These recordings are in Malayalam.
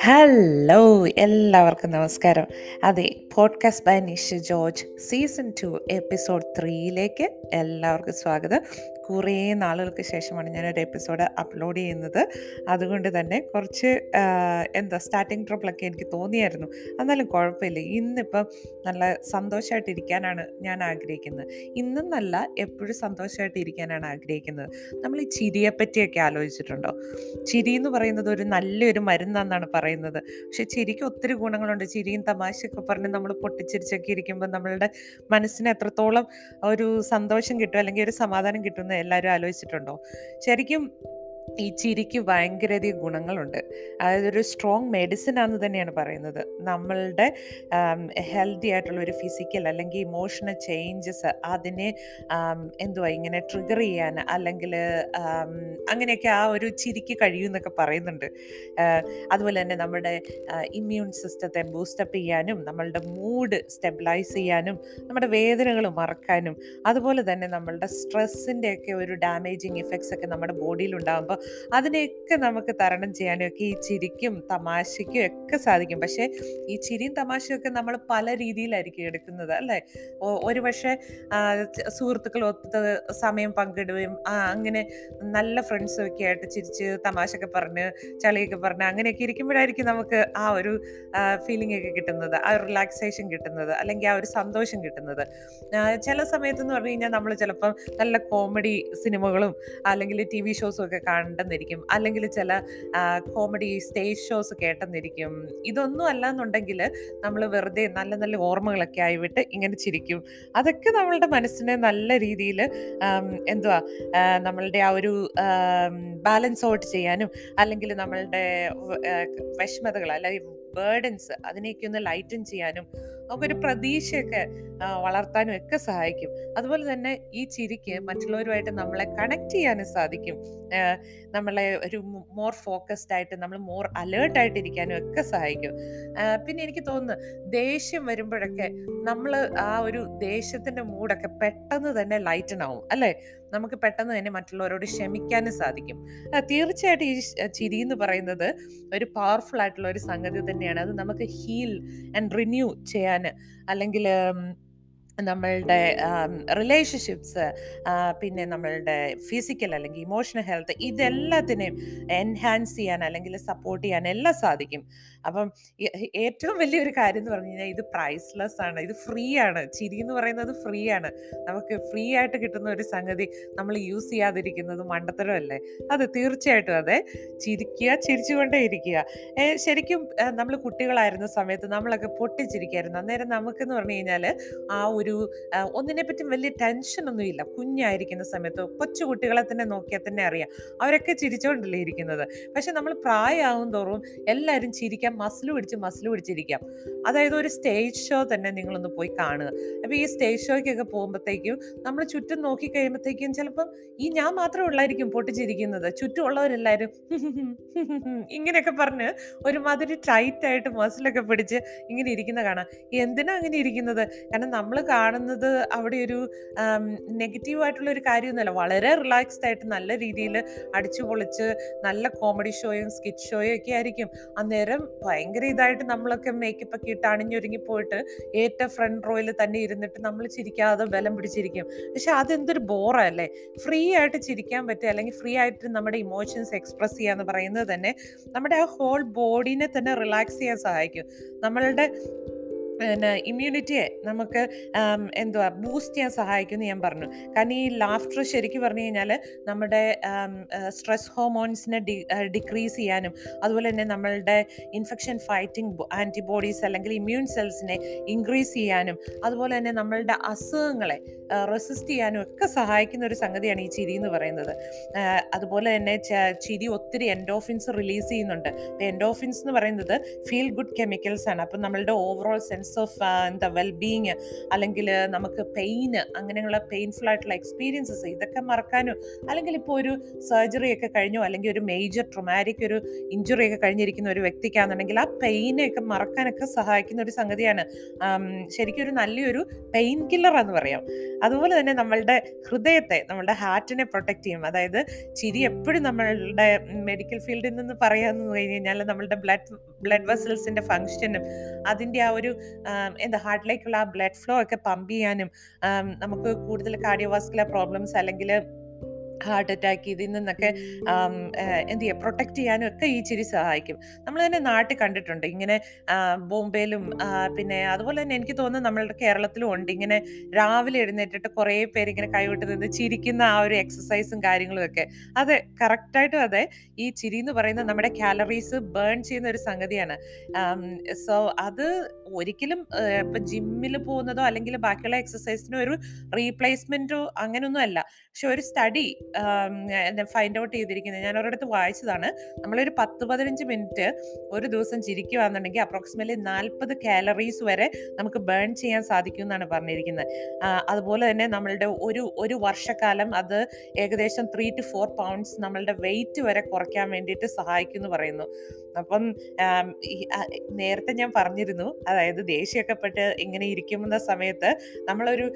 ഹലോ എല്ലാവർക്കും നമസ്കാരം. അതെ podcast by Nisha George season two episode ത്രീയിലേക്ക് എല്ലാവർക്കും സ്വാഗതം. കുറേ നാളുകൾക്ക് ശേഷമാണ് ഞാനൊരു എപ്പിസോഡ് അപ്ലോഡ് ചെയ്യുന്നത്. അതുകൊണ്ട് തന്നെ കുറച്ച് എന്താ സ്റ്റാർട്ടിങ് ട്രബിളൊക്കെ എനിക്ക് തോന്നിയായിരുന്നു. എന്നാലും കുഴപ്പമില്ല. ഇന്നിപ്പം നല്ല സന്തോഷമായിട്ടിരിക്കാനാണ് ഞാൻ ആഗ്രഹിക്കുന്നത്. ഇന്നും നല്ല എപ്പോഴും സന്തോഷമായിട്ട് ഇരിക്കാനാണ് ആഗ്രഹിക്കുന്നത്. നമ്മൾ ഈ ചിരിയെ പറ്റിയൊക്കെ ആലോചിച്ചിട്ടുണ്ടോ? ചിരി എന്ന് പറയുന്നത് ഒരു നല്ലൊരു മരുന്നാണെന്നാണ് പറയുന്നത്. പക്ഷെ ചിരിക്ക് ഒത്തിരി ഗുണങ്ങളുണ്ട്. ചിരിയും തമാശയൊക്കെ പറഞ്ഞ് നമ്മൾ പൊട്ടിച്ചിരിച്ചൊക്കെ ഇരിക്കുമ്പോൾ നമ്മളുടെ മനസ്സിന് എത്രത്തോളം ഒരു സന്തോഷം കിട്ടും അല്ലെങ്കിൽ ഒരു സമാധാനം കിട്ടുമെന്ന് എല്ലാവരും ആലോചിച്ചിട്ടുണ്ടോ? ശരിക്കും ഈ ചിരിക്ക് ഭയങ്കരധികം ഗുണങ്ങളുണ്ട്. അതായത് ഒരു സ്ട്രോങ് മെഡിസിൻ ആണെന്ന് തന്നെയാണ് പറയുന്നത്. നമ്മളുടെ ഹെൽത്തി ആയിട്ടുള്ള ഒരു ഫിസിക്കൽ അല്ലെങ്കിൽ ഇമോഷണൽ ചേഞ്ചസ് അതിനെ എന്തുവാ ഇങ്ങനെ ട്രിഗർ ചെയ്യാൻ അല്ലെങ്കിൽ അങ്ങനെയൊക്കെ ആ ഒരു ചിരിക്ക് കഴിയുമെന്നൊക്കെ പറയുന്നുണ്ട്. അതുപോലെ തന്നെ നമ്മുടെ ഇമ്മ്യൂൺ സിസ്റ്റത്തെ ബൂസ്റ്റപ്പ് ചെയ്യാനും നമ്മളുടെ മൂഡ് സ്റ്റെബിലൈസ് ചെയ്യാനും നമ്മുടെ വേദനകൾ മറക്കാനും അതുപോലെ തന്നെ നമ്മളുടെ സ്ട്രെസ്സിന്റെയൊക്കെ ഒരു ഡാമേജിങ് ഇഫക്ട്സ് ഒക്കെ നമ്മുടെ ബോഡിയിൽ ഉണ്ടാകുമ്പോൾ അതിനെയൊക്കെ നമുക്ക് തരണം ചെയ്യാനും ഒക്കെ ഈ ചിരിക്കും തമാശയ്ക്കും ഒക്കെ സാധിക്കും. പക്ഷേ ഈ ചിരിയും തമാശയും ഒക്കെ നമ്മൾ പല രീതിയിലായിരിക്കും എടുക്കുന്നത് അല്ലേ? ഒരു പക്ഷേ സുഹൃത്തുക്കൾ ഒത്ത് സമയം പങ്കിടുകയും അങ്ങനെ നല്ല ഫ്രണ്ട്സൊക്കെ ആയിട്ട് ചിരിച്ച് തമാശയൊക്കെ പറഞ്ഞ് ചളിയൊക്കെ പറഞ്ഞ് അങ്ങനെയൊക്കെ ഇരിക്കുമ്പോഴായിരിക്കും നമുക്ക് ആ ഒരു ഫീലിംഗ് ഒക്കെ കിട്ടുന്നത് ആ റിലാക്സേഷൻ കിട്ടുന്നത് അല്ലെങ്കിൽ ആ ഒരു സന്തോഷം കിട്ടുന്നത്. ചില സമയത്ത് എന്ന് പറഞ്ഞു കഴിഞ്ഞാൽ നമ്മൾ ചിലപ്പം നല്ല കോമഡി സിനിമകളും അല്ലെങ്കിൽ ടി വി ഷോസും ഒക്കെ കണ്ടെന്നിരിക്കും അല്ലെങ്കിൽ ചില കോമഡി സ്റ്റേജ് ഷോസ് കേട്ടെന്നിരിക്കും. ഇതൊന്നും അല്ല എന്നുണ്ടെങ്കിൽ നമ്മൾ വെറുതെ നല്ല നല്ല ഓർമ്മകളൊക്കെ ആയിവിട്ട് ഇങ്ങനെ ചിരിക്കും. അതൊക്കെ നമ്മളുടെ മനസ്സിനെ നല്ല രീതിയിൽ എന്തുവാ നമ്മളുടെ ആ ഒരു ബാലൻസ് ഔട്ട് ചെയ്യാനും അല്ലെങ്കിൽ നമ്മളുടെ വിഷമതകൾ അല്ലെങ്കിൽ ബേർഡൻസ് അതിനെയൊക്കെ ഒന്ന് ലൈറ്റൻ ചെയ്യാനും നമുക്കൊരു പ്രതീക്ഷയൊക്കെ വളർത്താനും ഒക്കെ സഹായിക്കും. അതുപോലെ തന്നെ ഈ ചിരിക്ക് മറ്റുള്ളവരുമായിട്ട് നമ്മളെ കണക്ട് ചെയ്യാനും സാധിക്കും. നമ്മളെ ഒരു മോർ ഫോക്കസ്ഡ് ആയിട്ട് നമ്മൾ മോർ അലേർട്ട് ആയിട്ടിരിക്കാനും ഒക്കെ സഹായിക്കും. പിന്നെ എനിക്ക് തോന്നുന്നു ദേഷ്യം വരുമ്പോഴൊക്കെ നമ്മൾ ആ ഒരു ദേഷ്യത്തിന്റെ മൂഡൊക്കെ പെട്ടെന്ന് തന്നെ ലൈറ്റൺ ആവും അല്ലേ? നമുക്ക് പെട്ടെന്ന് തന്നെ മറ്റുള്ളവരോട് ക്ഷമിക്കാനും സാധിക്കും. തീർച്ചയായിട്ടും ഈ ചിരി എന്ന് പറയുന്നത് ഒരു പവർഫുൾ ആയിട്ടുള്ള ഒരു സംഗതി തന്നെയാണ്. അത് നമുക്ക് ഹീൽ ആൻഡ് റിന്യൂ ചെയ്യാൻ അല്ലെങ്കിൽ നമ്മളുടെ റിലേഷൻഷിപ്സ് പിന്നെ നമ്മളുടെ ഫിസിക്കൽ അല്ലെങ്കിൽ ഇമോഷണൽ ഹെൽത്ത് ഇതെല്ലാത്തിനെയും എൻഹാൻസ് ചെയ്യാൻ അല്ലെങ്കിൽ സപ്പോർട്ട് ചെയ്യാൻ എല്ലാം സാധിക്കും. അപ്പം ഏറ്റവും വലിയൊരു കാര്യം എന്ന് പറഞ്ഞു കഴിഞ്ഞാൽ ഇത് പ്രൈസ്ലെസ് ആണ്. ഇത് ഫ്രീ ആണ്. ചിരി എന്ന് പറയുന്നത് ഫ്രീ ആണ്. നമുക്ക് ഫ്രീ ആയിട്ട് കിട്ടുന്ന ഒരു സംഗതി നമ്മൾ യൂസ് ചെയ്യാതിരിക്കുന്നത് മണ്ടത്തരമല്ലേ? അത് തീർച്ചയായിട്ടും അതെ. ചിരിക്കുക ചിരിച്ചുകൊണ്ടേ ഇരിക്കുക ശരിക്കും നമ്മൾ കുട്ടികളായിരുന്ന സമയത്ത് നമ്മളൊക്കെ പൊട്ടിച്ചിരിക്കായിരുന്നു. അന്നേരം നമുക്കെന്ന് പറഞ്ഞു കഴിഞ്ഞാൽ ആ ഒരു ഒന്നിനെ പറ്റി വലിയ ടെൻഷനൊന്നും ഇല്ല കുഞ്ഞായിരിക്കുന്ന സമയത്ത് കൊച്ചു കുട്ടികളെ തന്നെ നോക്കിയാൽ തന്നെ അറിയാം. അവരൊക്കെ ചിരിച്ചുകൊണ്ടല്ലേ ഇരിക്കുന്നത്. പക്ഷെ നമ്മൾ പ്രായമാകും തോറും എല്ലാവരും ചിരിക്കാൻ മസിൽ പിടിച്ച് മസിൽ പിടിച്ചിരിക്കാം. അതായത് ഒരു സ്റ്റേജ് ഷോ തന്നെ നിങ്ങളൊന്ന് പോയി കാണുക. അപ്പോൾ ഈ സ്റ്റേജ് ഷോയ്ക്കൊക്കെ പോകുമ്പോഴത്തേക്കും നമ്മൾ ചുറ്റും നോക്കി കഴിയുമ്പോഴത്തേക്കും ചിലപ്പം ഈ ഞാൻ മാത്രമേ ഉള്ളായിരിക്കും പൊട്ടിച്ചിരിക്കുന്നത്. ചുറ്റുമുള്ളവരെല്ലാവരും ഇങ്ങനെയൊക്കെ പറഞ്ഞ് ഒരുമാതിരി ടൈറ്റ് ആയിട്ട് മസിലൊക്കെ പിടിച്ച് ഇങ്ങനെ ഇരിക്കുന്ന കാണാം. എന്തിനാ അങ്ങനെ ഇരിക്കുന്നത്? കാരണം നമ്മൾ കാണുന്നത് അവിടെ ഒരു നെഗറ്റീവ് ആയിട്ടുള്ള ഒരു കാര്യമൊന്നുമല്ല. വളരെ റിലാക്സ്ഡ് ആയിട്ട് നല്ല രീതിയിൽ അടിച്ചു പൊളിച്ച് നല്ല കോമഡി ഷോയും സ്കിറ്റ് ഷോയും ഒക്കെ ആയിരിക്കും. അന്നേരം ഭയങ്കര ഇതായിട്ട് നമ്മളൊക്കെ മേക്കപ്പ് ഒക്കെ ഇട്ട് അണിഞ്ഞൊരുങ്ങി പോയിട്ട് ഏറ്റവും ഫ്രണ്ട് റോയിൽ തന്നെ ഇരുന്നിട്ട് നമ്മൾ ചിരിക്കാതെ ബലം പിടിച്ചിരിക്കും. പക്ഷെ അതെന്തൊരു ബോറല്ലേ ഫ്രീ ആയിട്ട് ചിരിക്കാൻ പറ്റുക അല്ലെങ്കിൽ ഫ്രീ ആയിട്ട് നമ്മുടെ ഇമോഷൻസ് എക്സ്പ്രസ് ചെയ്യുക എന്ന് പറയുന്നത് തന്നെ നമ്മുടെ ആ ഹോൾ ബോഡിനെ തന്നെ റിലാക്സ് ചെയ്യാൻ സഹായിക്കും. നമ്മളുടെ പിന്നെ ഇമ്മ്യൂണിറ്റിയെ നമുക്ക് എന്തുവാ ബൂസ്റ്റ് ചെയ്യാൻ സഹായിക്കുമെന്ന് ഞാൻ പറഞ്ഞു. കാരണം ഈ ലാഫ്റ്റർ ശരിക്കും പറഞ്ഞു കഴിഞ്ഞാൽ നമ്മുടെ സ്ട്രെസ് ഹോർമോൺസിനെ ഡി ഡിക്രീസ് ചെയ്യാനും അതുപോലെ തന്നെ നമ്മളുടെ ഇൻഫെക്ഷൻ ഫൈറ്റിംഗ് ആന്റിബോഡീസ് അല്ലെങ്കിൽ ഇമ്മ്യൂൺ സെൽസിനെ ഇൻക്രീസ് ചെയ്യാനും അതുപോലെ തന്നെ നമ്മളുടെ അസുഖങ്ങളെ റെസിസ്റ്റ് ചെയ്യാനും ഒക്കെ സഹായിക്കുന്ന ഒരു സംഗതിയാണ് ഈ ചിരി എന്ന് പറയുന്നത്. അതുപോലെ തന്നെ ചിരി ഒത്തിരി എൻഡോഫിൻസ് റിലീസ് ചെയ്യുന്നുണ്ട്. എൻഡോഫിൻസ് എന്ന് പറയുന്നത് ഫീൽ ഗുഡ് കെമിക്കൽസ് ആണ്. അപ്പം നമ്മളുടെ ഓവറോൾ സെൻസ് സെൻസ് ഓഫ് എന്താ വെൽബീങ് അല്ലെങ്കിൽ നമുക്ക് പെയിന് അങ്ങനെയുള്ള പെയിൻഫുൾ ആയിട്ടുള്ള എക്സ്പീരിയൻസസ് ഇതൊക്കെ മറക്കാനോ അല്ലെങ്കിൽ ഇപ്പോൾ ഒരു സർജറി ഒക്കെ കഴിഞ്ഞോ അല്ലെങ്കിൽ ഒരു മേജർ ട്രൊമാറ്റിക് ഒരു ഇഞ്ചുറി ഒക്കെ കഴിഞ്ഞിരിക്കുന്ന ഒരു വ്യക്തിക്കാണെന്നുണ്ടെങ്കിൽ ആ പെയിനൊക്കെ മറക്കാനൊക്കെ സഹായിക്കുന്ന ഒരു സംഗതിയാണ് ശരിക്കും ഒരു നല്ലൊരു പെയിൻ കില്ലർ എന്ന് പറയാം. അതുപോലെ തന്നെ നമ്മളുടെ ഹൃദയത്തെ നമ്മളുടെ ഹാർട്ടിനെ പ്രൊട്ടക്റ്റ് ചെയ്യും. അതായത് ചിരി എപ്പോഴും നമ്മളുടെ മെഡിക്കൽ ഫീൽഡിൽ നിന്ന് പറയാമെന്ന് കഴിഞ്ഞ് കഴിഞ്ഞാൽ നമ്മളുടെ ബ്ലഡ് ബ്ലഡ് വെസൽസിന്റെ ഫങ്ഷനും അതിന്റെ ആ ഒരു എന്താ ഹാർട്ടിലേക്കുള്ള ആ ബ്ലഡ് ഫ്ലോ ഒക്കെ പമ്പ് ചെയ്യാനും നമുക്ക് കൂടുതൽ കാർഡിയോവാസ്കുലർ പ്രോബ്ലംസ് അല്ലെങ്കിൽ ഹാർട്ട് അറ്റാക്ക് ഇതിൽ നിന്നൊക്കെ എന്ത് ചെയ്യുക പ്രൊട്ടക്റ്റ് ചെയ്യാനും ഒക്കെ ഈ ചിരി സഹായിക്കും. നമ്മൾ തന്നെ നാട്ടിൽ കണ്ടിട്ടുണ്ട്. ഇങ്ങനെ ബോംബെയിലും പിന്നെ അതുപോലെ തന്നെ എനിക്ക് തോന്നുന്നു നമ്മളുടെ കേരളത്തിലും ഉണ്ട്. ഇങ്ങനെ രാവിലെ എഴുന്നേറ്റിട്ട് കുറേ പേര് ഇങ്ങനെ കൈവിട്ട് നിന്ന് ചിരിക്കുന്ന ആ ഒരു എക്സസൈസും കാര്യങ്ങളും ഒക്കെ അതെ കറക്റ്റായിട്ടും അതെ ഈ ചിരി എന്ന് പറയുന്നത് നമ്മുടെ കാലറീസ് ബേൺ ചെയ്യുന്ന ഒരു സംഗതിയാണ്. സോ അത് ഒരിക്കലും ഇപ്പം ജിമ്മിൽ പോകുന്നതോ അല്ലെങ്കിൽ ബാക്കിയുള്ള എക്സസൈസിനോ ഒരു റീപ്ലേസ്മെന്റോ അങ്ങനെയൊന്നും അല്ല. പക്ഷെ ഒരു സ്റ്റഡി ഫൈൻഡ് ഔട്ട് ചെയ്തിരിക്കുന്നത് ഞാൻ ഒരിടത്ത് വായിച്ചതാണ്. നമ്മളൊരു പത്ത് പതിനഞ്ച് മിനിറ്റ് ഒരു ദിവസം ചിരിക്കുകയാണെന്നുണ്ടെങ്കിൽ അപ്രോക്സിമേറ്റ്ലി നാൽപ്പത് കാലറീസ് വരെ നമുക്ക് ബേൺ ചെയ്യാൻ സാധിക്കും എന്നാണ് പറഞ്ഞിരിക്കുന്നത് അതുപോലെ തന്നെ നമ്മളുടെ ഒരു ഒരു വർഷക്കാലം അത് ഏകദേശം ത്രീ ടു ഫോർ പൗണ്ട്സ് നമ്മളുടെ വെയിറ്റ് വരെ കുറയ്ക്കാൻ വേണ്ടിയിട്ട് സഹായിക്കും എന്ന് പറയുന്നു. അപ്പം നേരത്തെ ഞാൻ പറഞ്ഞിരുന്നു. അതായത് ദേഷ്യമൊക്കെ പെട്ട് ഇങ്ങനെ ഇരിക്കുന്ന സമയത്ത് നമ്മളൊരു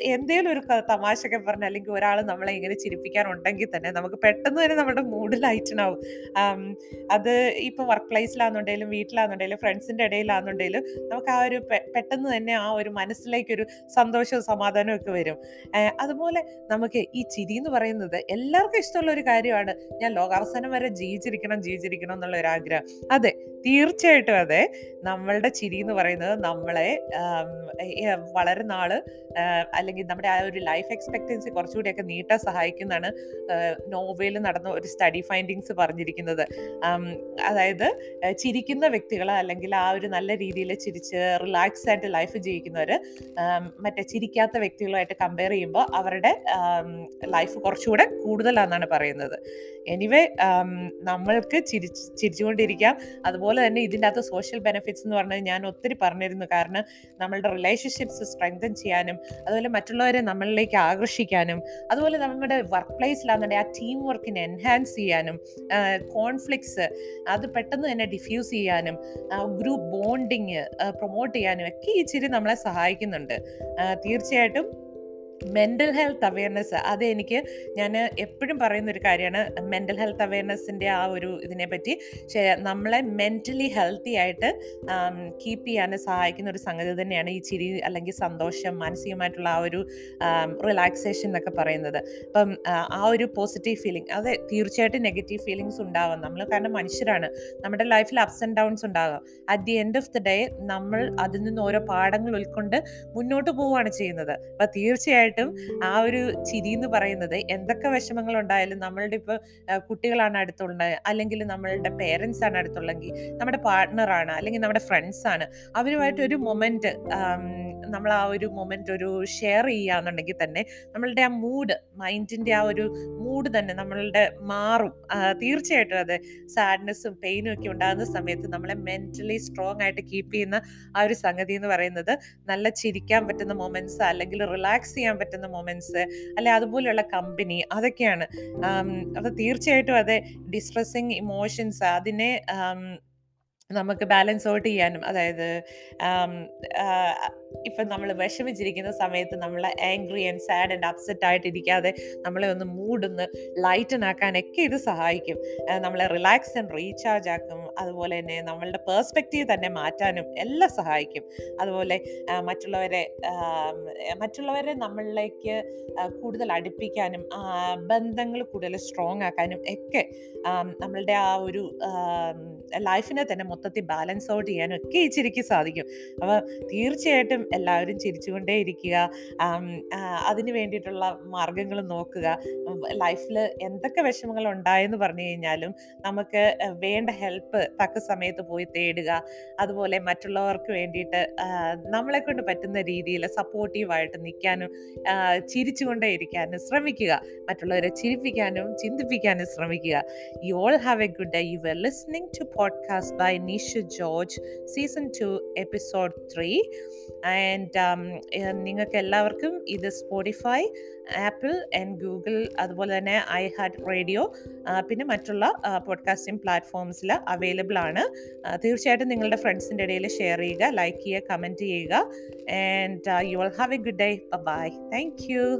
എന്തേലും ഒരു തമാശയൊക്കെ പറഞ്ഞ അല്ലെങ്കിൽ ഒരാൾ നമ്മളെ ഇങ്ങനെ ചിരിപ്പിക്കാനുണ്ടെങ്കിൽ തന്നെ നമുക്ക് പെട്ടെന്ന് തന്നെ നമ്മുടെ മൂഡ് ലൈറ്റനാവും അത് ഇപ്പോൾ വർക്ക് പ്ലേസിലാണെന്നുണ്ടെങ്കിലും വീട്ടിലാണെന്നുണ്ടെങ്കിലും ഫ്രണ്ട്സിന്റെ ഇടയിലാണെന്നുണ്ടെങ്കിലും നമുക്ക് ആ ഒരു പെട്ടെന്ന് തന്നെ ആ ഒരു മനസ്സിലേക്കൊരു സന്തോഷവും സമാധാനവും ഒക്കെ വരും. അതുപോലെ നമുക്ക് ഈ ചിരി എന്ന് പറയുന്നത് എല്ലാവർക്കും ഇഷ്ടമുള്ള ഒരു കാര്യമാണ്. ഞാൻ ലോകാവസാനം വരെ ജീവിച്ചിരിക്കണം ജീവിച്ചിരിക്കണം എന്നുള്ള ഒരു ആഗ്രഹം. അതെ തീർച്ചയായിട്ടും അതെ. നമ്മളുടെ ചിരി എന്ന് പറയുന്നത് നമ്മളെ വളരെ നാൾ അല്ലെങ്കിൽ നമ്മുടെ ആ ഒരു ലൈഫ് എക്സ്പെക്ടൻസി കുറച്ചുകൂടിയൊക്കെ നീട്ടാൻ സഹായിക്കുന്നതാണ്. നോവയിൽ നടന്ന ഒരു സ്റ്റഡി ഫൈൻഡിങ്സ് പറഞ്ഞിരിക്കുന്നത്. അതായത് ചിരിക്കുന്ന വ്യക്തികൾ അല്ലെങ്കിൽ ആ ഒരു നല്ല രീതിയിൽ ചിരിച്ച് റിലാക്സ് ആയിട്ട് ലൈഫ് ജീവിക്കുന്നവർ മറ്റേ ചിരിക്കാത്ത വ്യക്തികളുമായിട്ട് കമ്പയർ ചെയ്യുമ്പോൾ അവരുടെ ലൈഫ് കുറച്ചുകൂടെ കൂടുതലാണെന്നാണ് പറയുന്നത്. എനിവേ നമ്മൾക്ക് ചിരി ചിരിച്ചുകൊണ്ടിരിക്കാം. അതുപോലെ തന്നെ ഇതിന്റെ അകത്ത് സോഷ്യൽ ബെനിഫിറ്റ്സ് എന്ന് പറഞ്ഞാൽ ഞാൻ ഒത്തിരി പറഞ്ഞിരുന്നു. കാരണം നമ്മളുടെ റിലേഷൻഷിപ്സ് സ്ട്രെങ്തൻ ചെയ്യാനും അതുപോലെ മറ്റുള്ളവരെ നമ്മളിലേക്ക് ആകർഷിക്കാനും അതുപോലെ നമ്മുടെ വർക്ക് പ്ലേസിലാണെന്നുണ്ടെങ്കിൽ ആ ടീം വർക്കിനെ എൻഹാൻസ് ചെയ്യാനും കോൺഫ്ലിക്ട്സ് അത് പെട്ടെന്ന് തന്നെ ഡിഫ്യൂസ് ചെയ്യാനും ഗ്രൂപ്പ് ബോണ്ടിങ് പ്രൊമോട്ട് ചെയ്യാനും ഒക്കെ ഈ ചിരി നമ്മളെ സഹായിക്കുന്നുണ്ട്. തീർച്ചയായിട്ടും മെന്റൽ ഹെൽത്ത് അവയർനെസ് അത് എനിക്ക് ഞാൻ എപ്പോഴും പറയുന്ന ഒരു കാര്യമാണ്. മെന്റൽ ഹെൽത്ത് അവയർനെസ്സിന്റെ ആ ഒരു ഇതിനെ പറ്റി നമ്മളെ മെന്റലി ഹെൽത്തി ആയിട്ട് കീപ്പ് ചെയ്യാൻ സഹായിക്കുന്ന ഒരു സംഗതി തന്നെയാണ് ഈ ചിരി അല്ലെങ്കിൽ സന്തോഷം മാനസികമായിട്ടുള്ള ആ ഒരു റിലാക്സേഷൻ എന്നൊക്കെ പറയുന്നത്. അപ്പം ആ ഒരു പോസിറ്റീവ് ഫീലിംഗ് അതെ തീർച്ചയായിട്ടും നെഗറ്റീവ് ഫീലിങ്സ് ഉണ്ടാവാം. നമ്മൾ കാരണം മനുഷ്യരാണ്. നമ്മുടെ ലൈഫിൽ അപ്സ് ആൻഡ് ഡൗൺസ് ഉണ്ടാകാം. At the end of the day നമ്മൾ അതിൽ നിന്ന് ഓരോ പാഠങ്ങൾ ഉൾക്കൊണ്ട് മുന്നോട്ട് പോവുകയാണ് ചെയ്യുന്നത്. അപ്പം തീർച്ചയായിട്ടും ആ ഒരു ചിരി എന്ന് പറയുന്നത് എന്തൊക്കെ വിഷമങ്ങൾ ഉണ്ടായാലും നമ്മളുടെ ഇപ്പോൾ കുട്ടികളാണ് അടുത്തുള്ളത് അല്ലെങ്കിൽ നമ്മളുടെ പേരൻസ് ആണ് അടുത്തുള്ളെങ്കിൽ നമ്മുടെ പാർട്ട്ണറാണ് അല്ലെങ്കിൽ നമ്മുടെ ഫ്രണ്ട്സ് ആണ് അവരുമായിട്ട് ഒരു മൊമെന്റ് നമ്മൾ ആ ഒരു മൊമെന്റ് ഒരു ഷെയർ ചെയ്യുകയാണെന്നുണ്ടെങ്കിൽ തന്നെ നമ്മളുടെ ആ മൂഡ് മൈൻഡിന്റെ ആ ഒരു മൂഡ് തന്നെ നമ്മളുടെ മാറും. തീർച്ചയായിട്ടും അതെ സാഡ്നെസ്സും പെയിനും ഒക്കെ ഉണ്ടാകുന്ന സമയത്ത് നമ്മളെ മെന്റലി സ്ട്രോങ് ആയിട്ട് കീപ്പ് ചെയ്യുന്ന ആ ഒരു സംഗതി എന്ന് പറയുന്നത് നല്ല ചിരിക്കാൻ പറ്റുന്ന മൊമെന്റ്സ് അല്ലെങ്കിൽ റിലാക്സ് ചെയ്യാൻ പറ്റുന്ന മൊമെന്റ്സ് അല്ലെ അതുപോലെയുള്ള കമ്പനി അതൊക്കെയാണ്. അപ്പോൾ തീർച്ചയായിട്ടും അതെ ഡിസ്ട്രസിങ് ഇമോഷൻസ് അതിനെ നമുക്ക് ബാലൻസ് ഔട്ട് ചെയ്യാനും അതായത് ഇപ്പം നമ്മൾ വിഷമിച്ചിരിക്കുന്ന സമയത്ത് നമ്മൾ angry and sad and upset ആയിട്ടിരിക്കാതെ നമ്മളെ ഒന്ന് മൂഡൊന്ന് ലൈറ്റൻ ആക്കാനൊക്കെ ഇത് സഹായിക്കും. നമ്മളെ റിലാക്സ് ആൻഡ് റീചാർജ് ആക്കും. അതുപോലെ തന്നെ നമ്മളുടെ പേഴ്സ്പെക്റ്റീവ് തന്നെ മാറ്റാനും എല്ലാം സഹായിക്കും. അതുപോലെ മറ്റുള്ളവരെ മറ്റുള്ളവരെ നമ്മളിലേക്ക് കൂടുതൽ അടുപ്പിക്കാനും ബന്ധങ്ങൾ കൂടുതൽ സ്ട്രോങ് ആക്കാനും ഒക്കെ നമ്മളുടെ ആ ഒരു ലൈഫിനെ തന്നെ മൊത്തത്തിൽ ബാലൻസ് ഔട്ട് ചെയ്യാനും ഒക്കെ ഈ ചിരിക്ക് സാധിക്കും. അപ്പോൾ തീർച്ചയായിട്ടും എല്ലാവരും ചിരിച്ചുകൊണ്ടേ ഇരിക്കുക അതിന് വേണ്ടിയിട്ടുള്ള മാർഗങ്ങൾ നോക്കുക ലൈഫിൽ എന്തൊക്കെ വിഷമങ്ങൾ ഉണ്ടായെന്ന് പറഞ്ഞു കഴിഞ്ഞാലും നമുക്ക് വേണ്ട ഹെൽപ്പ് തക്ക സമയത്ത് പോയി തേടുക. അതുപോലെ മറ്റുള്ളവർക്ക് വേണ്ടിയിട്ട് നമ്മളെ കൊണ്ട് പറ്റുന്ന രീതിയിൽ സപ്പോർട്ടീവായിട്ട് നിൽക്കാനും ചിരിച്ചുകൊണ്ടേ ഇരിക്കാനും ശ്രമിക്കുക. മറ്റുള്ളവരെ ചിരിപ്പിക്കാനും ചിന്തിപ്പിക്കാനും ശ്രമിക്കുക. You all have a good day you were listening to podcast by Nisha George season two episode three and നിങ്ങൾക്ക് എല്ലാവർക്കും ഇത് സ്പോട്ടിഫൈ ആപ്പിൾ ആൻഡ് ഗൂഗിൾ അതുപോലെ തന്നെ ഐ ഹാർട്ട് റേഡിയോ പിന്നെ മറ്റുള്ള പോഡ്കാസ്റ്റിംഗ് പ്ലാറ്റ്ഫോംസിൽ അവൈലബിൾ ആണ്. തീർച്ചയായിട്ടും നിങ്ങളുടെ ഫ്രണ്ട്സിന്റെ ഇടയിൽ ഷെയർ ചെയ്യുക ലൈക്ക് ചെയ്യുക കമന്റ് ചെയ്യുക. And you will have a good day. Bye. Thank you.